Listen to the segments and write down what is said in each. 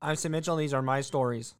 I'm Sam Mitchell, and these are my stories.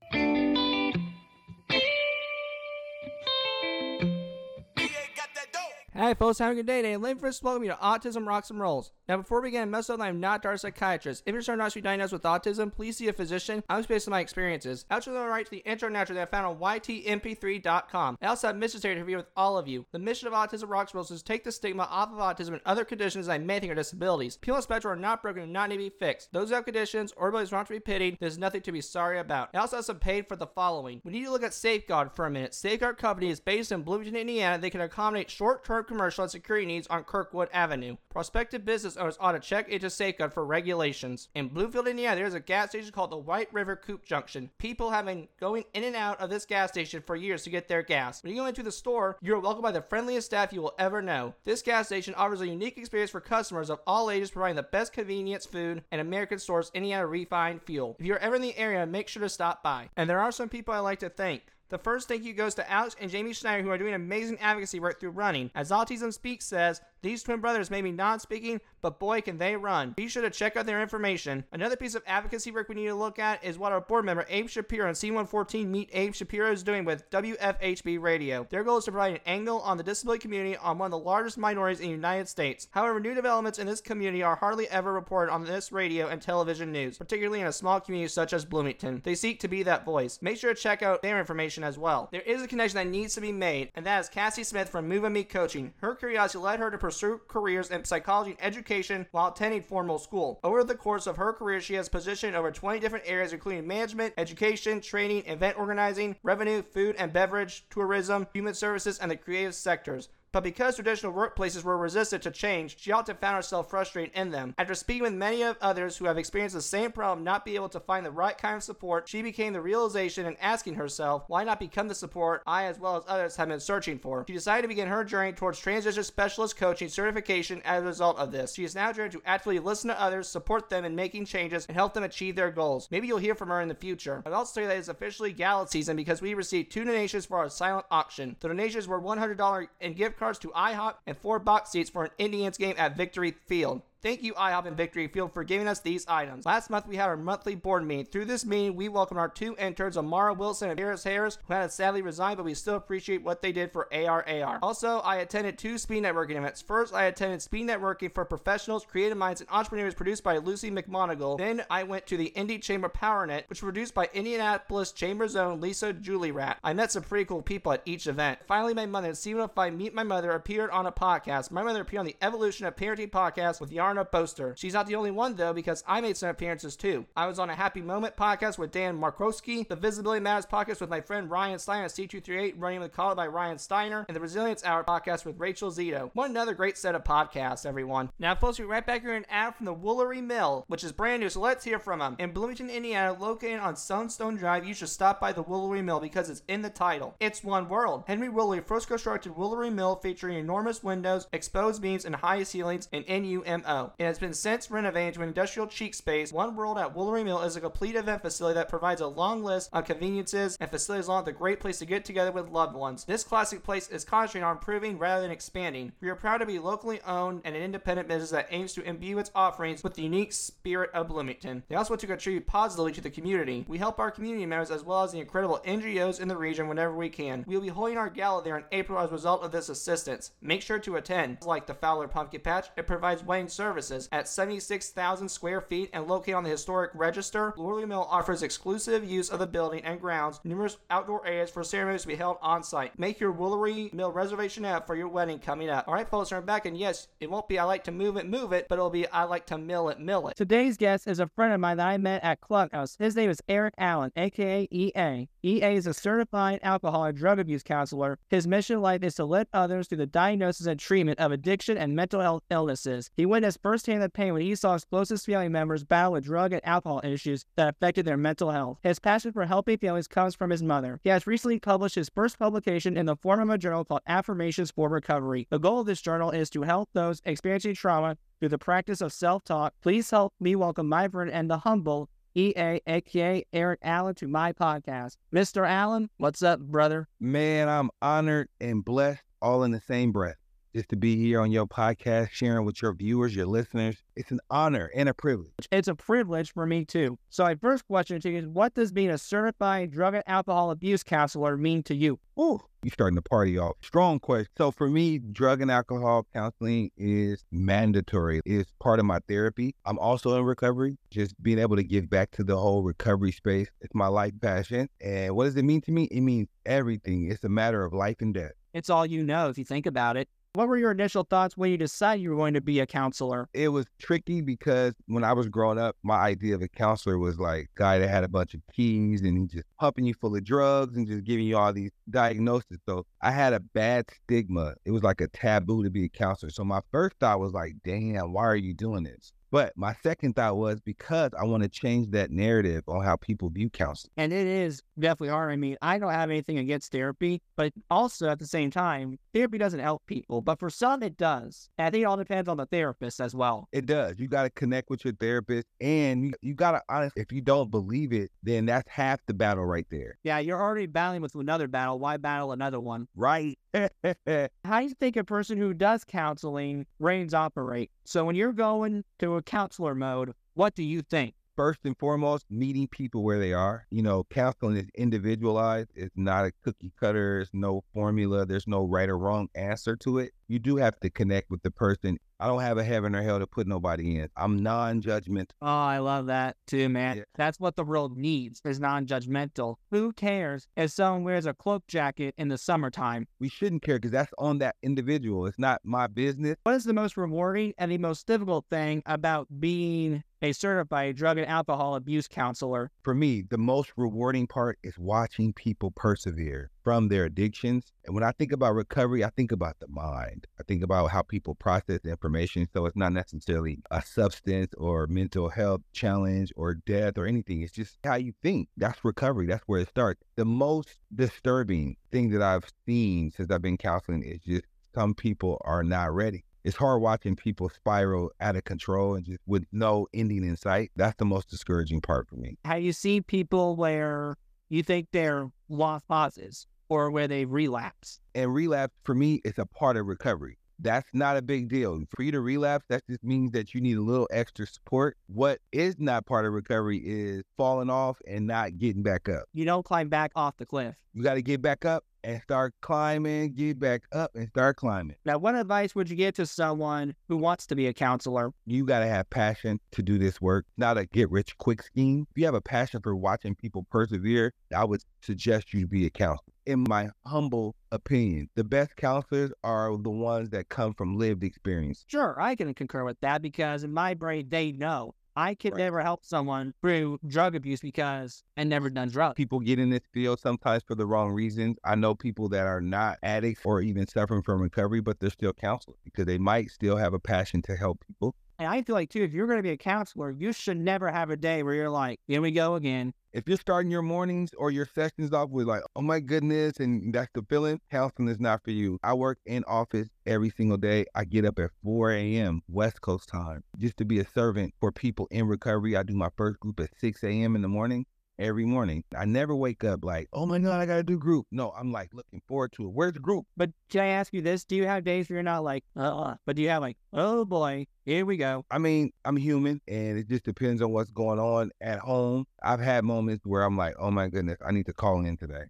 Hey folks, having a good day today. Lynn first welcome you to Autism Rocks and Rolls. Now before we begin, must know that I'm not a psychiatrist. If you're starting to be diagnosed with autism, please see a physician. I'm based on my experiences. Outro the right to the intro naturally that I found on ytmp3.com. I also have missions to review with all of you. The mission of Autism Rocks and Rolls is to take the stigma off of autism and other conditions I may think are disabilities. People on spectrum are not broken and not need to be fixed. Those who have conditions or abilities not to be pitied, there's nothing to be sorry about. I also have some paid for the following. We need to look at Safeguard for a minute. Safeguard Company is based in Bloomington, Indiana. They can accommodate short-term commercial and security needs on Kirkwood Avenue. Prospective business owners ought to check into Safeguard for regulations. In Bloomfield, Indiana, there's a gas station called the White River Coop Junction. People have been going in and out of this gas station for years to get their gas. When you go into the store, you're welcomed by the friendliest staff you will ever know. This gas station offers a unique experience for customers of all ages, providing the best convenience food and American source Indiana refined fuel. If you're ever in the area, make sure to stop by. And there are some people I like to thank. The first thank you goes to Alex and Jamie Schneider, who are doing amazing advocacy work through running. As Autism Speaks says, these twin brothers may be non speaking, but boy, can they run. Be sure to check out their information. Another piece of advocacy work we need to look at is what our board member Abe Shapiro and C114 Meet Abe Shapiro is doing with WFHB Radio. Their goal is to provide an angle on the disability community on one of the largest minorities in the United States. However, new developments in this community are hardly ever reported on this radio and television news, particularly in a small community such as Bloomington. They seek to be that voice. Make sure to check out their information as well. There is a connection that needs to be made, and that is Cassie Smith from Move and Me Coaching. Her curiosity led her to pursue careers in psychology and education while attending formal school. Over the course of her career, she has positioned over 20 different areas, including management, education, training, event organizing, revenue, food and beverage, tourism, human services, and the creative sectors. But because traditional workplaces were resistant to change, she often found herself frustrated in them. After speaking with many of others who have experienced the same problem, not being able to find the right kind of support, she became the realization and asking herself, why not become the support I, as well as others, have been searching for? She decided to begin her journey towards transition specialist coaching certification as a result of this. She is now driven to actively listen to others, support them in making changes, and help them achieve their goals. Maybe you'll hear from her in the future. I'd also say that it's officially Gala season because we received two donations for our silent auction. The donations were $100 in gift cards to IHOP and four box seats for an Indians game at Victory Field. Thank you, IHOP and Victory Field, for giving us these items. Last month, we had our monthly board meeting. Through this meeting, we welcomed our two interns, Amara Wilson and Harris Harris, who had sadly resign, but we still appreciate what they did for ARAR. Also, I attended two speed networking events. First, I attended speed networking for professionals, creative minds, and entrepreneurs produced by Lucy McMonigal. Then, I went to the Indy Chamber PowerNet, which was produced by Indianapolis Chamber's own Lisa Julie Rat. I met some pretty cool people at each event. Finally, my mother, C105 Meet My Mother, appeared on a podcast. My mother appeared on the Evolution of Parenting podcast with Yarna Boaster. She's not the only one, though, because I made some appearances too. I was on a Happy Moment podcast with Dan Markowski, the Visibility Matters podcast with my friend Ryan Steiner at C238, running with Call by Ryan Steiner, and the Resilience Hour podcast with Rachel Zito. One another great set of podcasts, everyone. Now, folks, we're right back here in an ad from the Woolery Mill, which is brand new, so let's hear from them. In Bloomington, Indiana, located on Sunstone Drive, you should stop by the Woolery Mill because it's in the title. It's one world. Henry Woolery first constructed Woolery Mill featuring enormous windows, exposed beams, and high ceilings in NUMO. It has been since renovated to an industrial cheek space. One World at Woolery Mill is a complete event facility that provides a long list of conveniences and facilities along with a great place to get together with loved ones. This classic place is concentrating on improving rather than expanding. We are proud to be locally owned and an independent business that aims to imbue its offerings with the unique spirit of Bloomington. They also want to contribute positively to the community. We help our community members as well as the incredible NGOs in the region whenever we can. We will be holding our gala there in April as a result of this assistance. Make sure to attend. Like the Fowler Pumpkin Patch, it provides wedding services at 76,000 square feet and located on the historic register. Woolery Mill offers exclusive use of the building and grounds, numerous outdoor areas for ceremonies to be held on site. Make your Woolery Mill reservation now for your wedding coming up. All right, folks, we're back, and yes, it won't be I like to move it, move it, but it'll be I like to mill it, mill it. Today's guest is a friend of mine that I met at Clubhouse. His name is Erick Allen, aka EA. EA is a certified alcohol and drug abuse counselor. His mission in life is to lead others through the diagnosis and treatment of addiction and mental health illnesses. He witnessed firsthand the pain when he saw his closest family members battle with drug and alcohol issues that affected their mental health. His passion for helping families comes from his mother. He has recently published his first publication in the form of a journal called Affirmations for Recovery. The goal of this journal is to help those experiencing trauma through the practice of self talk. Please help me welcome my friend and the humble EA, aka Erick Allen, to my podcast. Mr. Allen, what's up, brother? Man, I'm honored and blessed all in the same breath. Just to be here on your podcast, sharing with your viewers, your listeners. It's an honor and a privilege. It's a privilege for me too. So my first question to you is what does being a certified drug and alcohol abuse counselor mean to you? Ooh, you're starting to party off. Strong question. So for me, drug and alcohol counseling is mandatory. It's part of my therapy. I'm also in recovery. Just being able to give back to the whole recovery space. It's my life passion. And what does it mean to me? It means everything. It's a matter of life and death. It's all you know if you think about it. What were your initial thoughts when you decided you were going to be a counselor? It was tricky because when I was growing up, my idea of a counselor was like guy that had a bunch of keys and he just pumping you full of drugs and just giving you all these diagnoses. So I had a bad stigma. It was like a taboo to be a counselor. So my first thought was like, damn, why are you doing this? But my second thought was because I want to change that narrative on how people view counseling. And it is definitely hard. I mean, I don't have anything against therapy, but also at the same time, therapy doesn't help people. But for some, it does. And I think it all depends on the therapist as well. It does. You got to connect with your therapist, and you, you got to honest. If you don't believe it, then that's half the battle right there. Yeah, you're already battling with another battle. Why battle another one? Right. How do you think a person who does counseling brains operate? So when you're going to a counselor mode, what do you think? First and foremost, meeting people where they are. You know, counseling is individualized. It's not a cookie cutter. There's no formula. There's no right or wrong answer to it. You do have to connect with the person. I don't have a heaven or hell to put nobody in. I'm non-judgmental. Oh, I love that too, man. Yeah. That's what the world needs is non-judgmental. Who cares if someone wears a cloak jacket in the summertime? We shouldn't care because that's on that individual. It's not my business. What is the most rewarding and the most difficult thing about being a certified drug and alcohol abuse counselor? For me, the most rewarding part is watching people persevere from their addictions. And when I think about recovery, I think about the mind. I think about how people process information. So it's not necessarily a substance or mental health challenge or death or anything. It's just how you think. That's recovery. That's where it starts. The most disturbing thing that I've seen since I've been counseling is just some people are not ready. It's hard watching people spiral out of control and just with no ending in sight. That's the most discouraging part for me. Have you seen people where you think they're lost causes or where they relapse? And relapse for me is a part of recovery. That's not a big deal. For you to relapse, that just means that you need a little extra support. What is not part of recovery is falling off and not getting back up. You don't climb back off the cliff. You got to get back up and start climbing, get back up and start climbing. Now, what advice would you give to someone who wants to be a counselor? You got to have passion to do this work, not a get rich quick scheme. If you have a passion for watching people persevere, I would suggest you to be a counselor. In my humble opinion, the best counselors are the ones that come from lived experience. Sure, I can concur with that because in my brain, they know. I could Right. never help someone through drug abuse because I never done drugs. People get in this field sometimes for the wrong reasons. I know people that are not addicts or even suffering from recovery, but they're still counselors because they might still have a passion to help people. And I feel like, too, if you're going to be a counselor, you should never have a day where you're like, here we go again. If you're starting your mornings or your sessions off with like, oh my goodness, and that's the feeling, counseling is not for you. I work in office every single day. I get up at 4 a.m. West Coast time just to be a servant for people in recovery. I do my first group at 6 a.m. in the morning. Every morning, I never wake up like, oh my God, I gotta do group. No, I'm like looking forward to it. Where's the group? But can I ask you this? Do you have days where you're not like, uh, but do you have like, oh boy, here we go? I mean, I'm human and it just depends on what's going on at home. I've had moments where I'm like, oh my goodness, I need to call in today.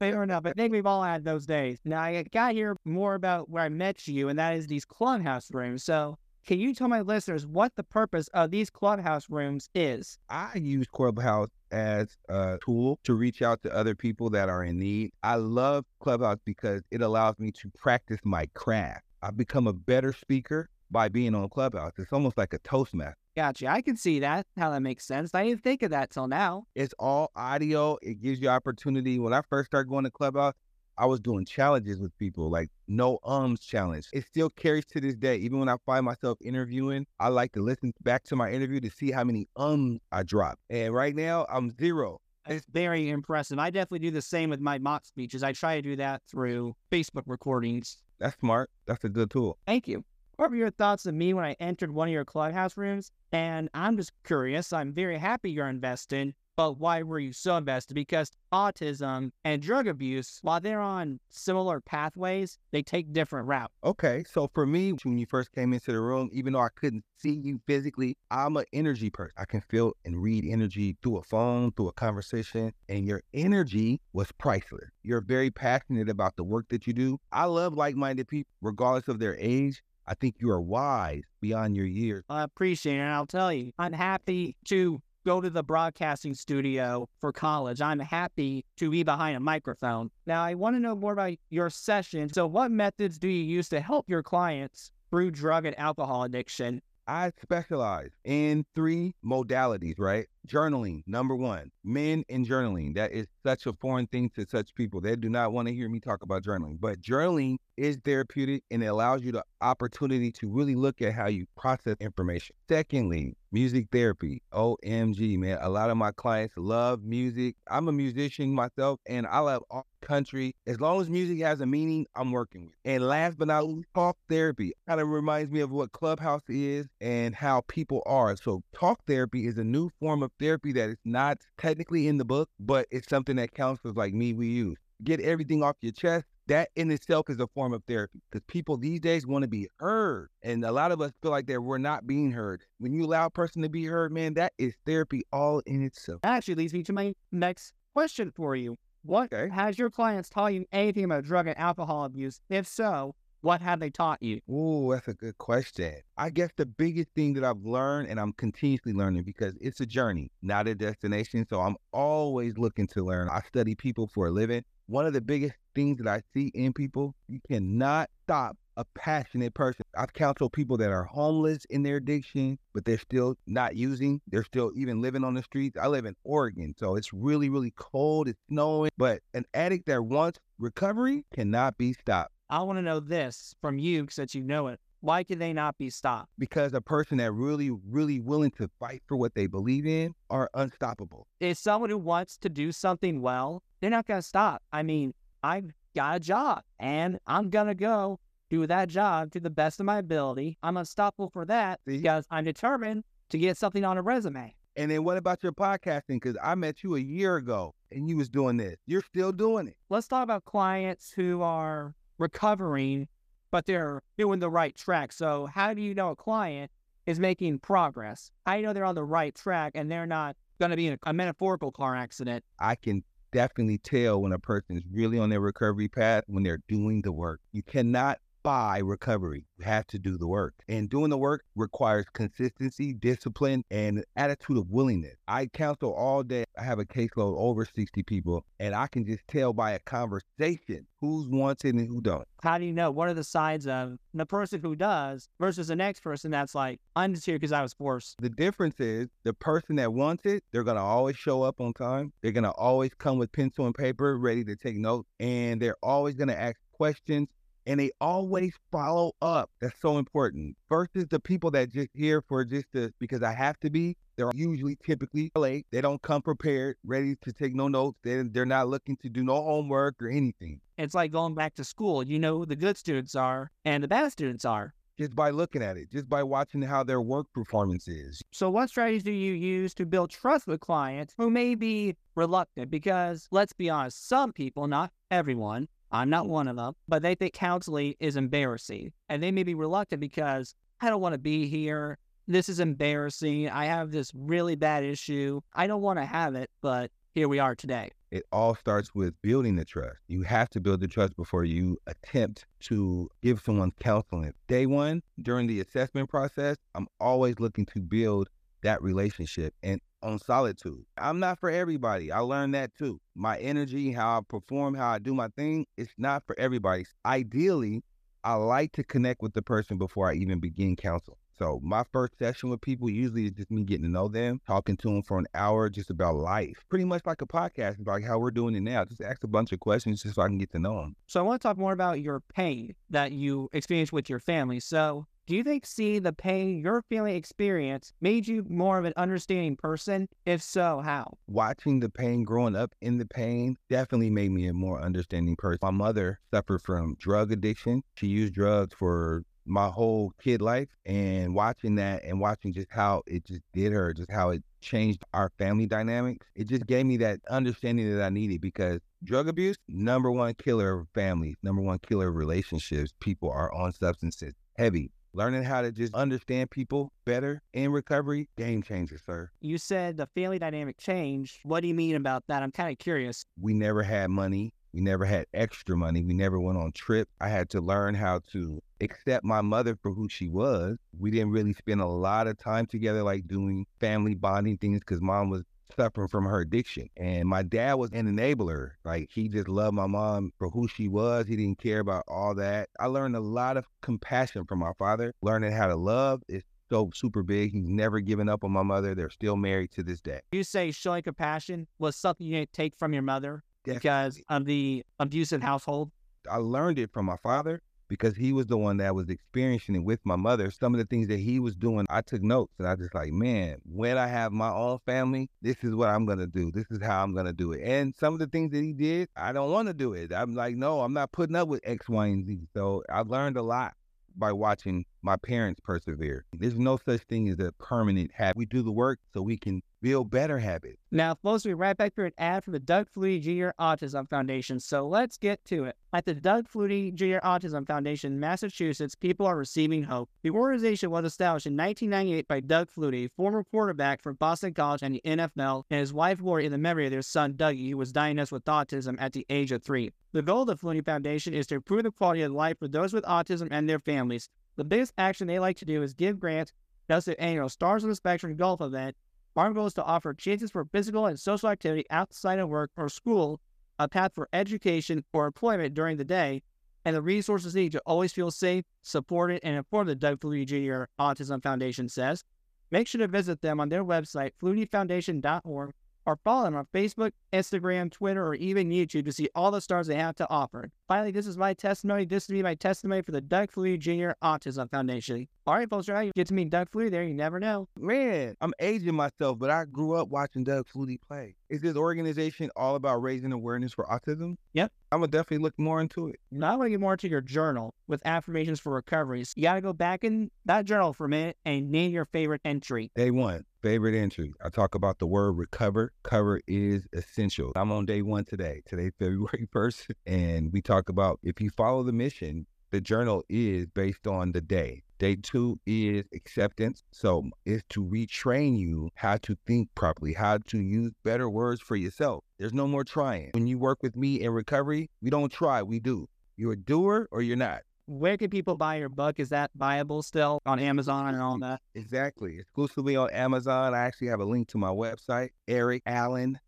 Fair enough. I think we've all had those days. Now, I got here more about where I met you, and that is these clubhouse rooms. So, can you tell my listeners what the purpose of these clubhouse rooms is? I use Clubhouse as a tool to reach out to other people that are in need. I love Clubhouse because it allows me to practice my craft. I've become a better speaker by being on Clubhouse. It's almost like a Toastmaster. Gotcha. I can see that, how that makes sense. I didn't think of that till now. It's all audio. It gives you opportunity. When I first started going to Clubhouse, I was doing challenges with people, like no ums challenge. It still carries to this day. Even when I find myself interviewing, I like to listen back to my interview to see how many ums I dropped. And right now, I'm zero. It's very impressive. I definitely do the same with my mock speeches. I try to do that through Facebook recordings. That's smart. That's a good tool. Thank you. What were your thoughts of me when I entered one of your clubhouse rooms? And I'm just curious. I'm very happy you're investing. But why were you so invested? Because autism and drug abuse, while they're on similar pathways, they take different routes. Okay, so for me, when you first came into the room, even though I couldn't see you physically, I'm an energy person. I can feel and read energy through a phone, through a conversation, and your energy was priceless. You're very passionate about the work that you do. I love like minded people, regardless of their age. I think you are wise beyond your years. I appreciate it. And I'll tell you, I'm happy to go to the broadcasting studio for college. I'm happy to be behind a microphone. Now, I want to know more about your session. So, what methods do you use to help your clients through drug and alcohol addiction? I specialize in three modalities, right? Journaling, number one, men and journaling. That is such a foreign thing to such people. They do not want to hear me talk about journaling. But journaling is therapeutic and it allows you the opportunity to really look at how you process information. Secondly, music therapy. OMG, man. A lot of my clients love music. I'm a musician myself and I love all country. As long as music has a meaning, I'm working with. And last but not least, talk therapy. Kind of reminds me of what Clubhouse is and how people are. So talk therapy is a new form of therapy that is not technically in the book, but it's something that counselors like me we use. Get everything off your chest. That in itself is a form of therapy because people these days want to be heard. And a lot of us feel like that we're not being heard. When you allow a person to be heard, man, that is therapy all in itself. That actually leads me to my next question for you. What Okay. has your clients taught you anything about drug and alcohol abuse? If so, what have they taught you? Ooh, that's a good question. I guess the biggest thing that I've learned, and I'm continuously learning because it's a journey, not a destination. So I'm always looking to learn. I study people for a living. One of the biggest things that I see in people, you cannot stop a passionate person. I've counseled people that are homeless in their addiction, but they're still not using. They're still even living on the streets. I live in Oregon, so it's really, really cold. It's snowing. But an addict that wants recovery cannot be stopped. I want to know this from you since you know it. Why can they not be stopped? because a person that really, really willing to fight for what they believe in are unstoppable. Is someone who wants to do something well, they're not going to stop. I mean, I've got a job and I'm going to go do that job to the best of my ability. I'm unstoppable for that See? because I'm determined to get something on a resume. And then what about your podcasting? Because I met you a year ago and you was doing this. You're still doing it. Let's talk about clients who are recovering, but they're doing the right track. So, how do you know a client is making progress? How do you know they're on the right track and they're not going to be in a, a metaphorical car accident? I can definitely tell when a person is really on their recovery path when they're doing the work. You cannot buy recovery. You have to do the work. And doing the work requires consistency, discipline, and attitude of willingness. I counsel all day. I have a caseload over 60 people, and I can just tell by a conversation who's wanted and who don't. How do you know? What are the signs of the person who does versus the next person that's like, I'm just here because I was forced? The difference is the person that wants it, they're gonna always show up on time. They're gonna always come with pencil and paper ready to take notes, and they're always gonna ask questions and they always follow up. That's so important. Versus the people that just here for just the because I have to be. They're usually typically late. They don't come prepared, ready to take no notes. They, they're not looking to do no homework or anything. It's like going back to school. You know who the good students are and the bad students are. Just by looking at it, just by watching how their work performance is. So, what strategies do you use to build trust with clients who may be reluctant? Because let's be honest, some people, not everyone, I'm not one of them, but they think counseling is embarrassing. And they may be reluctant because I don't want to be here. This is embarrassing. I have this really bad issue. I don't want to have it, but here we are today. it all starts with building the trust. You have to build the trust before you attempt to give someone counseling. Day one, during the assessment process, I'm always looking to build that relationship and on solitude. I'm not for everybody. I learned that too. My energy, how I perform, how I do my thing, it's not for everybody. Ideally, I like to connect with the person before I even begin counseling. So my first session with people usually is just me getting to know them, talking to them for an hour just about life. Pretty much like a podcast, like how we're doing it now. Just ask a bunch of questions just so I can get to know them. So, I want to talk more about your pain that you experienced with your family. So, do you think seeing the pain your family experienced made you more of an understanding person? If so, how? Watching the pain, growing up in the pain, definitely made me a more understanding person. My mother suffered from drug addiction. She used drugs for my whole kid life and watching that and watching just how it just did her, just how it changed our family dynamics. It just gave me that understanding that I needed because drug abuse, number one killer of families, number one killer of relationships. People are on substances heavy. Learning how to just understand people better in recovery, game changer, sir. You said the family dynamic changed. What do you mean about that? I'm kind of curious. We never had money. We never had extra money. We never went on trips. I had to learn how to accept my mother for who she was. We didn't really spend a lot of time together, like doing family bonding things, because mom was suffering from her addiction. And my dad was an enabler. Like he just loved my mom for who she was. He didn't care about all that. I learned a lot of compassion from my father. Learning how to love is so super big. He's never given up on my mother. They're still married to this day. You say showing compassion was something you didn't take from your mother because of the abusive household. I learned it from my father because he was the one that was experiencing it with my mother. Some of the things that he was doing, I took notes and I was just like, man, when I have my own family, this is what I'm gonna do. This is how I'm gonna do it. And some of the things that he did, I don't want to do it. I'm like, no, I'm not putting up with X, Y, and Z. So I learned a lot by watching my parents persevere. There's no such thing as a permanent habit. We do the work so we can build better habits. Now, folks, we'll be right back for an ad from the Doug Flutie Jr. Autism Foundation. So let's get to it. At the Doug Flutie Jr. Autism Foundation in Massachusetts, people are receiving hope. The organization was established in 1998 by Doug Flutie, former quarterback for Boston College and the NFL, and his wife Lori in the memory of their son Dougie, who was diagnosed with autism at the age of three. The goal of the Flutie Foundation is to improve the quality of life for those with autism and their families. The biggest action they like to do is give grants, thus the annual Stars on the Spectrum golf event, our goal is to offer chances for physical and social activity outside of work or school, a path for education or employment during the day, and the resources needed to always feel safe, supported, and informed, the Doug Flutie Jr. Autism Foundation says. Make sure to visit them on their website, flutiefoundation.org, or follow them on Facebook, Instagram, Twitter, or even YouTube to see all the stars they have to offer. Finally, this is my testimony. This will be my testimony for the Doug Flutie Jr. Autism Foundation. All right, folks, right, you get to meet Doug Flutie there. You never know. Man, I'm aging myself, but I grew up watching Doug Flutie play. Is this organization all about raising awareness for autism? Yep. I'm gonna definitely look more into it. Now I want to get more into your journal with affirmations for recovery. So you got to go back in that journal for a minute and name your favorite entry. Day one, favorite entry. I talk about the word recover. Cover is essential. I'm on day one today. Today, February 1st. And we talk about if you follow the mission, the journal is based on the day. Day two is acceptance. So it's to retrain you how to think properly, how to use better words for yourself. There's no more trying. When you work with me in recovery, we don't try, we do. You're a doer or you're not. Where can people buy your book? Is that viable still on Amazon and all that? Exactly. Exclusively on Amazon. I actually have a link to my website, Erick Allen.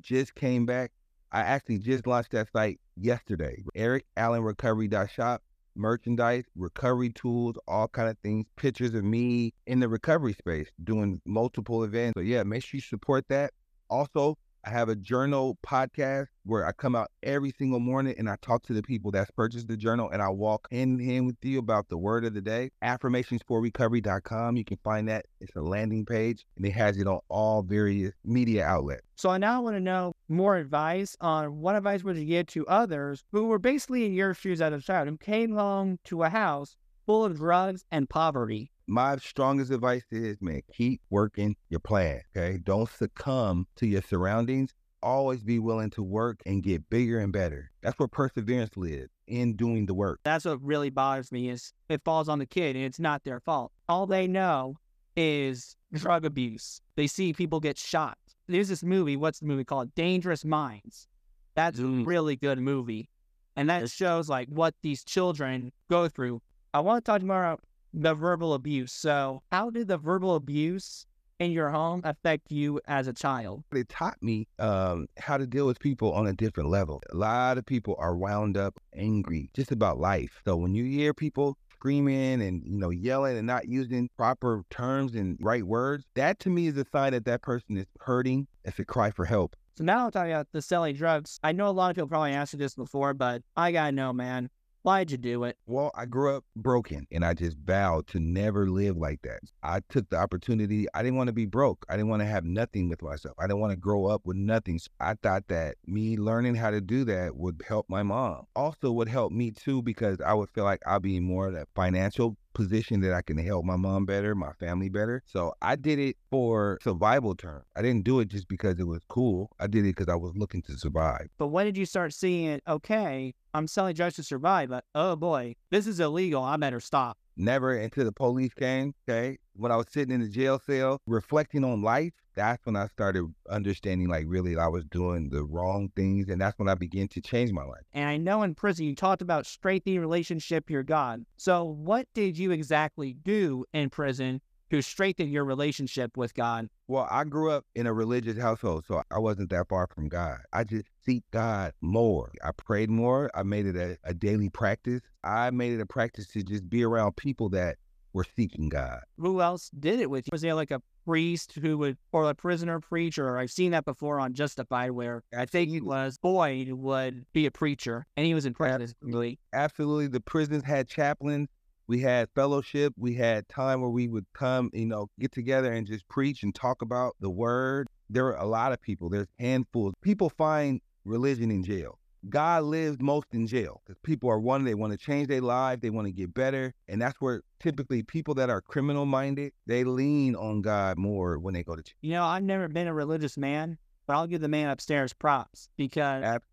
Just came back. I actually just launched that site yesterday. Erick Allen Recovery.shop. Merchandise, recovery tools, all kind of things, pictures of me in the recovery space doing multiple events. So yeah, make sure you support that. Also, I have a journal podcast where I come out every single morning and I talk to the people that's purchased the journal and I walk hand in hand with you about the word of the day. Affirmationsforrecovery.com. You can find that. It's a landing page and it has it on all various media outlets. So I now want to know more advice on what advice would you give to others who were basically in your shoes as a child, who came home to a house full of drugs and poverty. My strongest advice is, man, keep working your plan. Okay. Don't succumb to your surroundings. Always be willing to work and get bigger and better. That's where perseverance lives in doing the work. That's what really bothers me is it falls on the kid and it's not their fault. All they know is drug abuse. They see people get shot. There's this movie, what's the movie called? Dangerous Minds. That's a Mm. really good movie. And that shows like what these children go through. I want to talk about the verbal abuse. So how did the verbal abuse in your home affect you as a child? It taught me um, how to deal with people on a different level. A lot of people are wound up, angry, just about life. So when you hear people screaming and you know yelling and not using proper terms and right words, that to me is a sign that that person is hurting. It's a cry for help. So now I'm talking about the selling drugs. I know a lot of people probably asked you this before, but I gotta know, man, why'd you do it? Well, I grew up broken and I just vowed to never live like that. I took the opportunity. I didn't want to be broke. I didn't want to have nothing with myself. I didn't want to grow up with nothing. So I thought that me learning how to do that would help my mom. Also would help me too because I would feel like I'll be more of a financial position that I can help my mom better, my family better. So I did it for survival term. I didn't do it just because it was cool. I did it because I was looking to survive. But when did you start seeing, okay, I'm selling drugs to survive, but oh boy, this is illegal. I better stop. Never until the police came. Okay. When I was sitting in the jail cell reflecting on life, that's when I started understanding like really I was doing the wrong things. And that's when I began to change my life. And I know in prison you talked about strengthening relationship your God. So what did you exactly do in prison to strengthen your relationship with God? Well, I grew up in a religious household, so I wasn't that far from God. I just seek God more. I prayed more. I made it a, a daily practice. I made it a practice to just be around people that were seeking God. Who else did it with you? Was there like a priest who would, or a prisoner preacher? I've seen that before on Justified, where I think it was Boyd would be a preacher, and he was in prison. Really, absolutely. The prisons had chaplains. We had fellowship. We had time where we would come, you know, get together and just preach and talk about the word. There were a lot of people. There's handfuls. People find religion in jail. God lives most in jail because people are one, they want to change their lives, they want to get better. And that's where typically people that are criminal minded, they lean on God more when they go to jail. You know, I've never been a religious man, but I'll give the man upstairs props because Absolutely.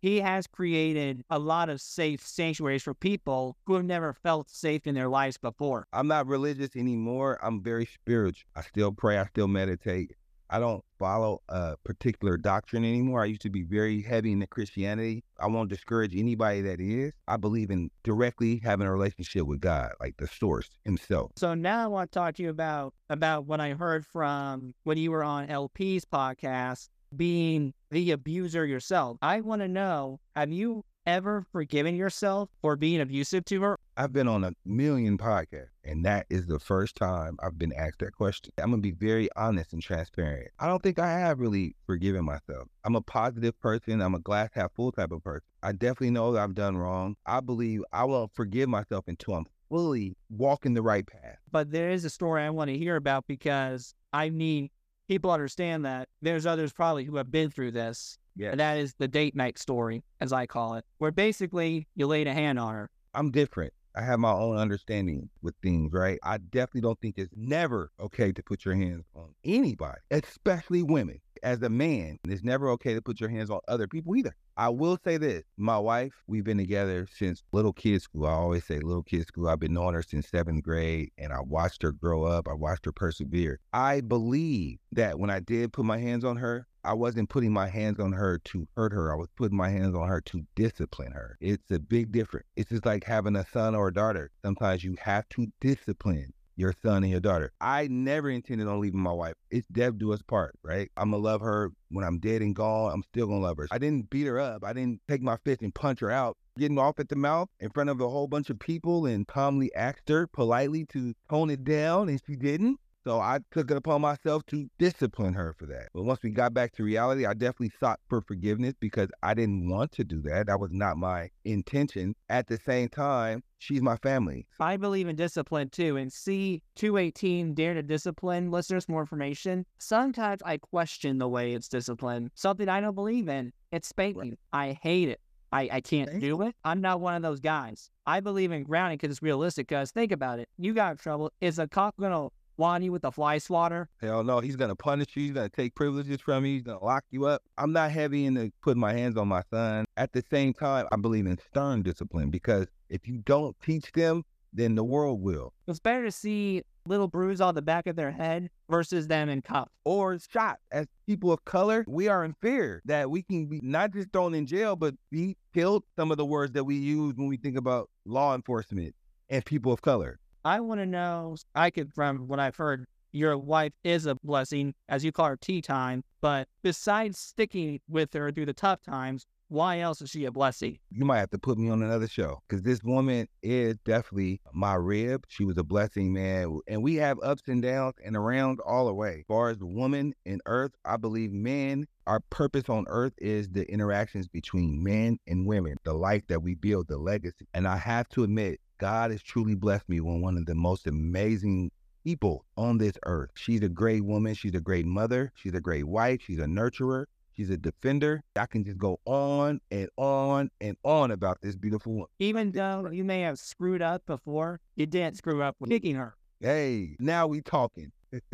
He has created a lot of safe sanctuaries for people who have never felt safe in their lives before. I'm not religious anymore. I'm very spiritual. I still pray, I still meditate. I don't follow a particular doctrine anymore. I used to be very heavy into Christianity. I won't discourage anybody that is. I believe in directly having a relationship with God, like the source himself. So now I want to talk to you about about what I heard from when you were on LP's podcast, being the abuser yourself. I want to know, have you ever forgiven yourself for being abusive to her? I've been on a million podcasts, and that is the first time I've been asked that question. I'm gonna be very honest and transparent. I don't think I have really forgiven myself. I'm a positive person. I'm a glass half full type of person. I definitely know that I've done wrong. I believe I won't forgive myself until I'm fully walking the right path. But there is a story I want to hear about because I need people understand that there's others probably who have been through this. Yeah. And that is the date night story, as I call it, where basically you laid a hand on her. I'm different. I have my own understanding with things, right? I definitely don't think it's never okay to put your hands on anybody, especially women. As a man, it's never okay to put your hands on other people either. I will say this my wife, we've been together since little kid school. I always say little kid school. I've been knowing her since seventh grade and I watched her grow up. I watched her persevere. I believe that when I did put my hands on her, I wasn't putting my hands on her to hurt her. I was putting my hands on her to discipline her. It's a big difference. It's just like having a son or a daughter. Sometimes you have to discipline your son and your daughter. I never intended on leaving my wife. It's death do us part, right? I'm gonna love her when I'm dead and gone. I'm still gonna love her. I didn't beat her up. I didn't take my fist and punch her out. Getting off at the mouth in front of a whole bunch of people and calmly asked her politely to tone it down, and she didn't. So I took it upon myself to discipline her for that. But once we got back to reality, I definitely sought for forgiveness because I didn't want to do that. That was not my intention. At the same time, she's my family. I believe in discipline too. And C 218 Dare to Discipline listeners more information. Sometimes I question the way it's disciplined. Something I don't believe in. It's spanking. Right. I hate it. I, I can't do it. I'm not one of those guys. I believe in grounding because it's realistic. Because think about it. You got in trouble. Is a cop going to want you with a fly swatter? Hell no, he's gonna punish you. He's gonna take privileges from you. He's gonna lock you up. I'm not heavy into putting my hands on my son. At the same time, I believe in stern discipline because if you don't teach them, then the world will. It's better to see little bruise on the back of their head versus them in cuffs or shot. As people of color, we are in fear that we can be not just thrown in jail, but be killed. Some of the words that we use when we think about law enforcement and people of color. I want to know, I could, from what I've heard, your wife is a blessing, as you call her tea time. But besides sticking with her through the tough times, why else is she a blessing? You might have to put me on another show because this woman is definitely my rib. She was a blessing, man. And we have ups and downs and around all the way. As far as the woman in earth, I believe men, our purpose on earth is the interactions between men and women, the life that we build, the legacy. And I have to admit, God has truly blessed me with one of the most amazing people on this earth. She's a great woman. She's a great mother. She's a great wife. She's a nurturer. She's a defender. I can just go on and on and on about this beautiful woman. Even though you may have screwed up before, you didn't screw up with kicking her. Hey, now we talking.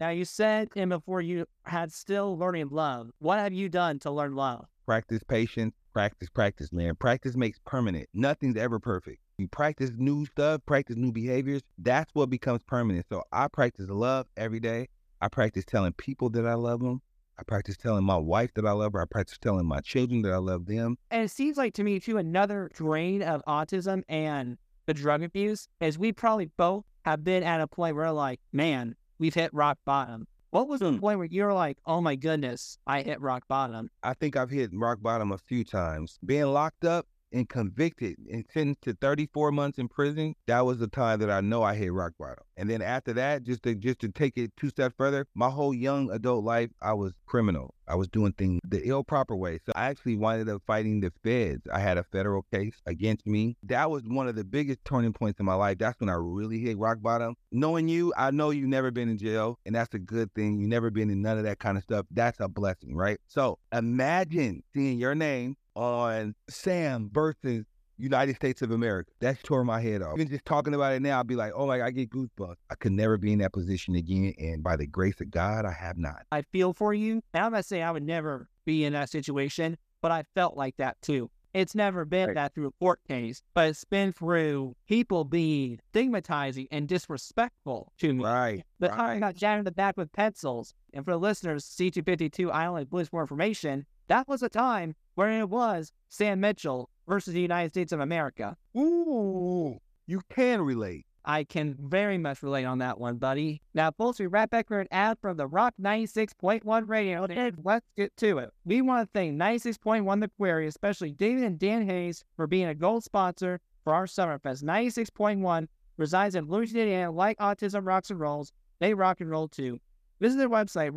Now you said, and before you had still learning love. What have you done to learn love? practice patience, practice, practice, man. Practice makes permanent. Nothing's ever perfect. You practice new stuff, practice new behaviors. That's what becomes permanent. So I practice love every day. I practice telling people that I love them. I practice telling my wife that I love her. I practice telling my children that I love them. And it seems like to me too another drain of autism and the drug abuse is we probably both have been at a point where like, man, we've hit rock bottom. What was the Hmm. point where you're like, oh my goodness, I hit rock bottom? I think I've hit rock bottom a few times. Being locked up and convicted and sentenced to 34 months in prison, that was the time that I know I hit rock bottom. And then after that, just to just to take it two steps further, my whole young adult life, I was criminal. I was doing things the ill proper way. So I actually wound up fighting the feds. I had a federal case against me. That was one of the biggest turning points in my life. That's when I really hit rock bottom. Knowing you, I know you've never been in jail, and that's a good thing. You've never been in none of that kind of stuff. That's a blessing, right? So imagine seeing your name on Sam versus United States of America. That tore my head off. Even just talking about it now, I'll be like, oh my, I get goosebumps. I could never be in that position again. And by the grace of God, I have not. I feel for you. I'm not saying I would never be in that situation, but I felt like that too. It's never been Right. that through a court case, but it's been through people being stigmatizing and disrespectful to me. Right. The right. time I got jabbed in the back with pencils. And for the listeners, C252 Island Police for information, that was a time where it was Sam Mitchell versus the United States of America. Ooh, you can relate. I can very much relate on that one, buddy. Now, folks, we wrap back for an ad from the Rock 96.1 radio, and let's get to it. We want to thank 96.1 The Query, especially David and Dan Hayes, for being a gold sponsor for our Summerfest. 96.1 resides in Louisiana, like Autism Rocks and Rolls. They rock and roll too. Visit their website,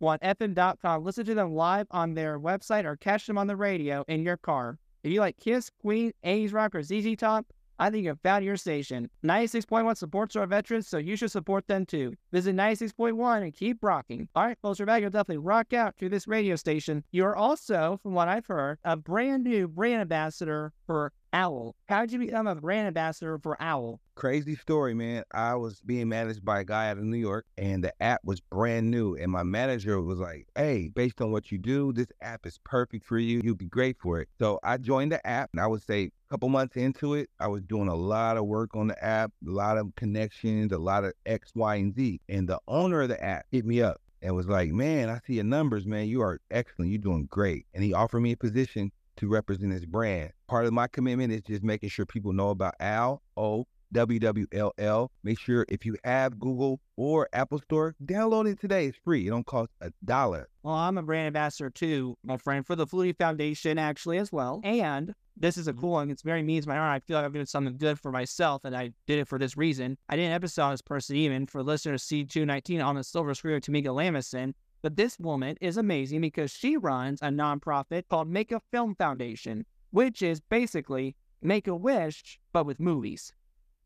rock961fm.com. Listen to them live on their website or catch them on the radio in your car. If you like Kiss, Queen, 80s Rock, or ZZ Top, I think you've found your station. 96.1 supports our veterans, so you should support them too. Visit 96.1 and keep rocking. All right, folks. You'll definitely rock out to this radio station. You're also, from what I've heard, a brand new brand ambassador for Owl. How did you become a brand ambassador for Owl? Crazy story, man. I was being managed by a guy out of New York, and the app was brand new. And my manager was like, "Hey, based on what you do, this app is perfect for you. You'd be great for it." So I joined the app, and I would say a couple months into it, I was doing a lot of work on the app, a lot of connections, a lot of X, Y, and Z. And the owner of the app hit me up and was like, "Man, I see your numbers, man. You are excellent. You're doing great." And he offered me a position to represent his brand. Part of my commitment is just making sure people know about Al O WWLL. Make sure if you have Google or Apple Store, download it today. It's free. It don't cost a dollar. Well, I'm a brand ambassador too, my friend, for the Flutie Foundation actually as well. And this is a mm-hmm. cool one. It's very me to my heart. I feel like I'm doing something good for myself, and I did it for this reason. I didn't episode on this person even for listener C219 on the Silver Screw Tamika Lamison. But this woman is amazing because she runs a nonprofit called Make a Film Foundation, which is basically Make a Wish, but with movies.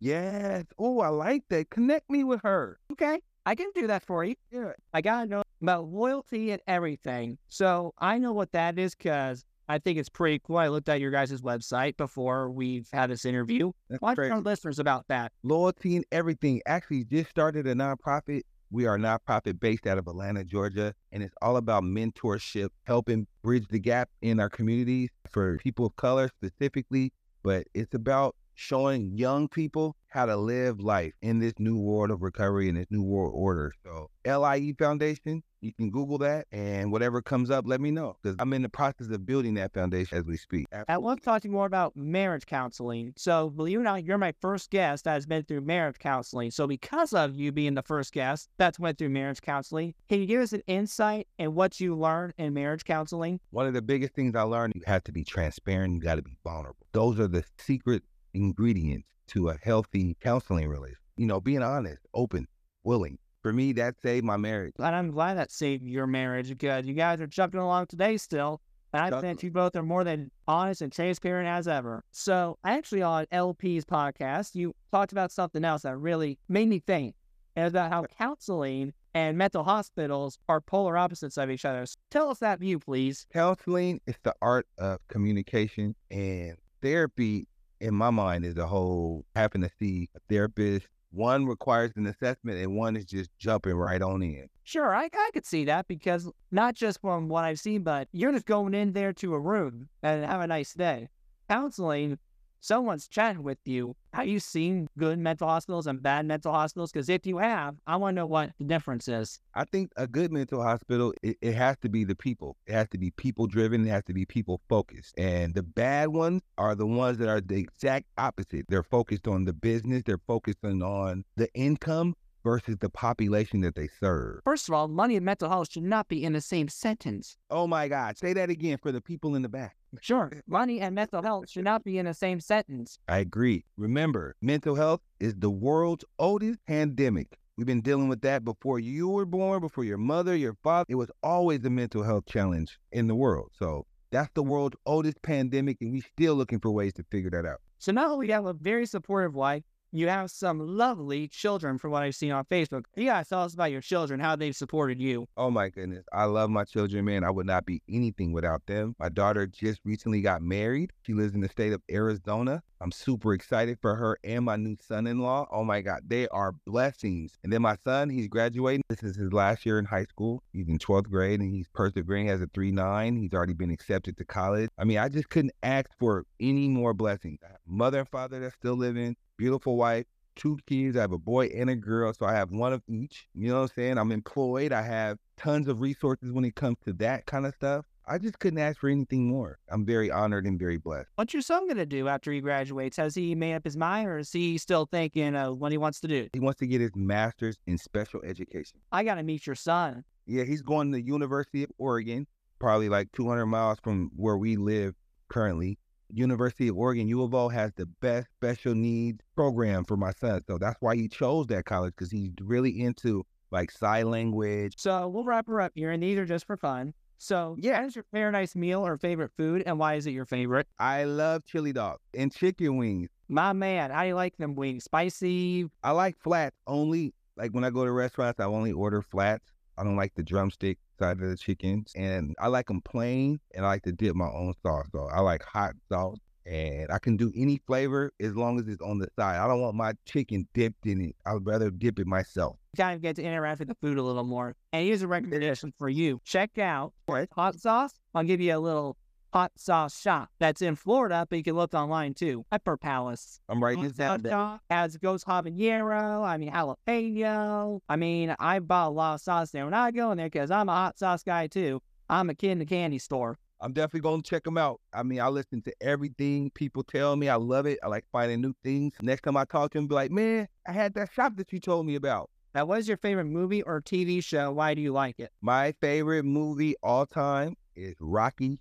Yes. Oh, I like that. Connect me with her. Okay, I can do that for you. Yeah. I gotta know about loyalty and everything. So I know what that is because I think it's pretty cool. I looked at your guys' website before we've had this interview. That's Why crazy. don't listeners about that? Loyalty and everything. Actually, just started a nonprofit. We are a nonprofit based out of Atlanta, Georgia, and it's all about mentorship, helping bridge the gap in our communities for people of color specifically. But it's about showing young people how to live life in this new world of recovery and this new world order. So, LIE Foundation, you can Google that, and whatever comes up, let me know because I'm in the process of building that foundation as we speak. I want to talk to you more about marriage counseling. So, believe it or not, you're my first guest that has been through marriage counseling. So, because of you being the first guest that's went through marriage counseling, can you give us an insight in what you learned in marriage counseling? One of the biggest things I learned, you have to be transparent. You got to be vulnerable. Those are the secret ingredients to a healthy counseling relationship. You know, being honest, open, willing. For me, that saved my marriage. And I'm glad that saved your marriage because you guys are chugging along today still. And I think you both are more than honest and transparent as ever. So, actually, on LP's podcast, you talked about something else that really made me think. And about how counseling and mental hospitals are polar opposites of each other. Tell us that view, please. Counseling is the art of communication, and therapy, in my mind, is a whole having to see a therapist. One requires an assessment, and one is just jumping right on in. Sure, I, I could see that because not just from what I've seen, but you're just going in there to a room and have a nice day. Counseling someone's chatting with you, have you seen good mental hospitals and bad mental hospitals? Because if you have, I want to know what the difference is. I think a good mental hospital, it, it has to be the people. It has to be people driven. It has to be people focused. And the bad ones are the ones that are the exact opposite. They're focused on the business. They're focusing on the income versus the population that they serve. First of all, money and mental health should not be in the same sentence. Oh my God. Say that again for the people in the back. Sure, money and mental health should not be in the same sentence. I agree. Remember, mental health is the world's oldest pandemic. We've been dealing with that before you were born, before your mother, your father. It was always a mental health challenge in the world. So that's the world's oldest pandemic, and we're still looking for ways to figure that out. So not we have a very supportive wife, you have some lovely children from what I've seen on Facebook. You tell us about your children, how they've supported you. Oh my goodness. I love my children, man. I would not be anything without them. My daughter just recently got married. She lives in the state of Arizona. I'm super excited for her and my new son in law. Oh my God, they are blessings. And then my son, he's graduating. This is his last year in high school. He's in 12th grade and he's persevering, has a 3 9. He's already been accepted to college. I mean, I just couldn't ask for any more blessings. mother and father that's still living, beautiful wife, two kids. I have a boy and a girl, so I have one of each. You know what I'm saying? I'm employed. I have tons of resources when it comes to that kind of stuff. I just couldn't ask for anything more. I'm very honored and very blessed. What's your son gonna do after he graduates? Has he made up his mind, or is he still thinking of what he wants to do? He wants to get his master's in special education. I gotta meet your son. Yeah, he's going to the University of Oregon, probably like 200 miles from where we live currently. University of Oregon, U of O has the best special needs program for my son. So that's why he chose that college because he's really into like sign language. So we'll wrap her up here, and these are just for fun. So, yeah, what is your favorite nice meal or favorite food, and why is it your favorite? I love chili dogs and chicken wings. My man, I like them wings? Spicy? I like flats only. Like when I go to restaurants, I only order flats. I don't like the drumstick side of the chickens, and I like them plain, and I like to dip my own sauce. So I like hot sauce, and I can do any flavor as long as it's on the side. I don't want my chicken dipped in it. I'd rather dip it myself. Kind of get to interact with the food a little more. And here's a recommendation for you: check out hot sauce. I'll give you a little hot sauce shop that's in Florida, but you can look online too. Pepper Palace. I'm writing this down. Shop has ghost habanero. I mean jalapeno. I mean I bought a lot of sauce there when I go in there because I'm a hot sauce guy too. I'm a kid in the candy store. I'm definitely gonna check them out. I mean, I listen to everything people tell me. I love it. I like finding new things. Next time I talk to them, be like, man, I had that shop that you told me about. Now, what is your favorite movie or TV show? Why do you like it? My favorite movie all time is Rocky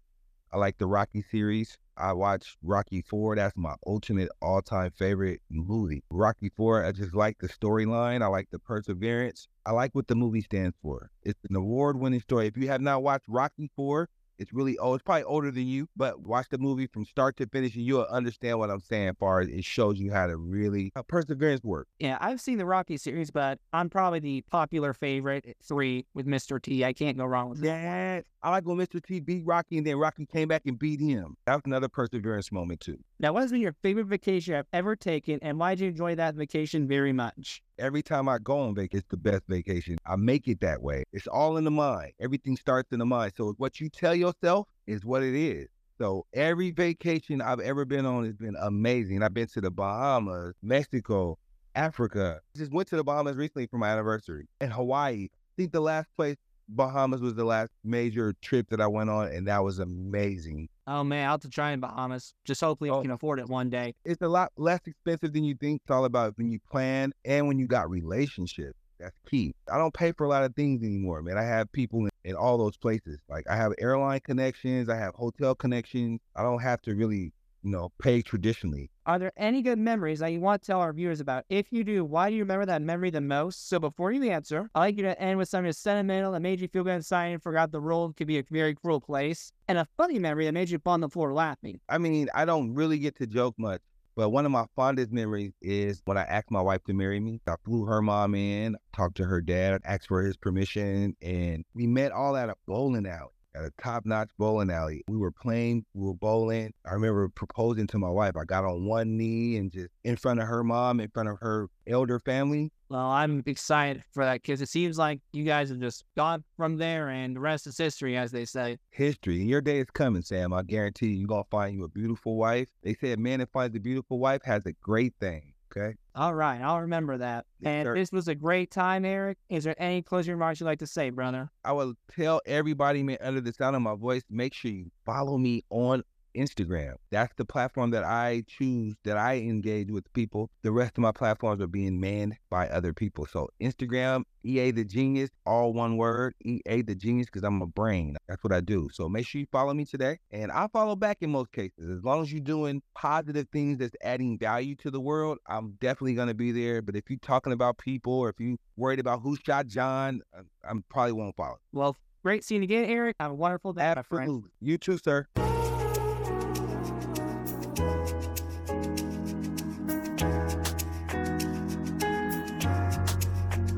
I like the Rocky series. I watched Rocky 4. That's my ultimate all time favorite movie. Rocky 4, I just like the storyline. I like the perseverance. I like what the movie stands for. It's an award winning story. If you have not watched Rocky 4, it's really old. It's probably older than you, but watch the movie from start to finish and you'll understand what I'm saying. As far as it shows you how to really how perseverance work. Yeah, I've seen the Rocky series, but I'm probably the popular favorite eh, three with Mr. T. I can't go wrong with that. I like when Mr. T beat Rocky and then Rocky came back and beat him. That was another perseverance moment too. Now, what has been your favorite vacation I've ever taken, and why did you enjoy that vacation very much? Every time I go on vacation, it's the best vacation. I make it that way. It's all in the mind. Everything starts in the mind. So what you tell yourself is what it is. So every vacation I've ever been on has been amazing. I've been to the Bahamas, Mexico, Africa. Just went to the Bahamas recently for my anniversary. And Hawaii. I think the last place Bahamas was the last major trip that I went on, and that was amazing. Oh man, I'll have to try in Bahamas. Just hopefully oh, I can afford it one day. It's a lot less expensive than you think. It's all about when you plan and when you got relationships. That's key. I don't pay for a lot of things anymore, man. I have people in, in all those places. Like I have airline connections, I have hotel connections. I don't have to really you know, pay traditionally. Are there any good memories that you want to tell our viewers about? If you do, why do you remember that memory the most? So before you answer, I'd like you to end with something sentimental that made you feel good inside and forgot the world could be a very cruel place, and a funny memory that made you fall on the floor laughing. I mean, I don't really get to joke much, But one of my fondest memories is when I asked my wife to marry me. I flew her mom in, talked to her dad, asked for his permission, and we met all at a bowling alley at a top notch bowling alley. We were playing, we were bowling. I remember proposing to my wife. I got on one knee and just in front of her mom, in front of her elder family. Well, I'm excited for that because it seems like you guys have just gone from there and the rest is history, as they say. History. And your day is coming, Sam. I guarantee you, you're going to find you a beautiful wife. They say a man that finds a beautiful wife has a great thing. Okay. All right. I'll remember that. And this was a great time, Erick. Is there any closing remarks you'd like to say, brother? I will tell everybody, man, under the sound of my voice, make sure you follow me on Instagram. That's the platform that I choose, that I engage with people. The rest of my platforms are being manned by other people. So Instagram, EA the Genius, all one word, EA the Genius, because I'm a brain. That's what I do. So make sure you follow me today. And I'll follow back in most cases. As long as you're doing positive things that's adding value to the world, I'm definitely going to be there. But if you're talking about people or if you're worried about who shot John, I, I probably won't follow. Well, great seeing you again, Erick. Have a wonderful day, my friend. Absolutely. You too, sir.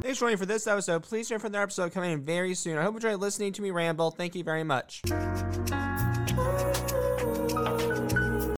Thanks for joining for this episode. Please join for another episode coming in very soon. I hope you enjoyed listening to me ramble. Thank you very much.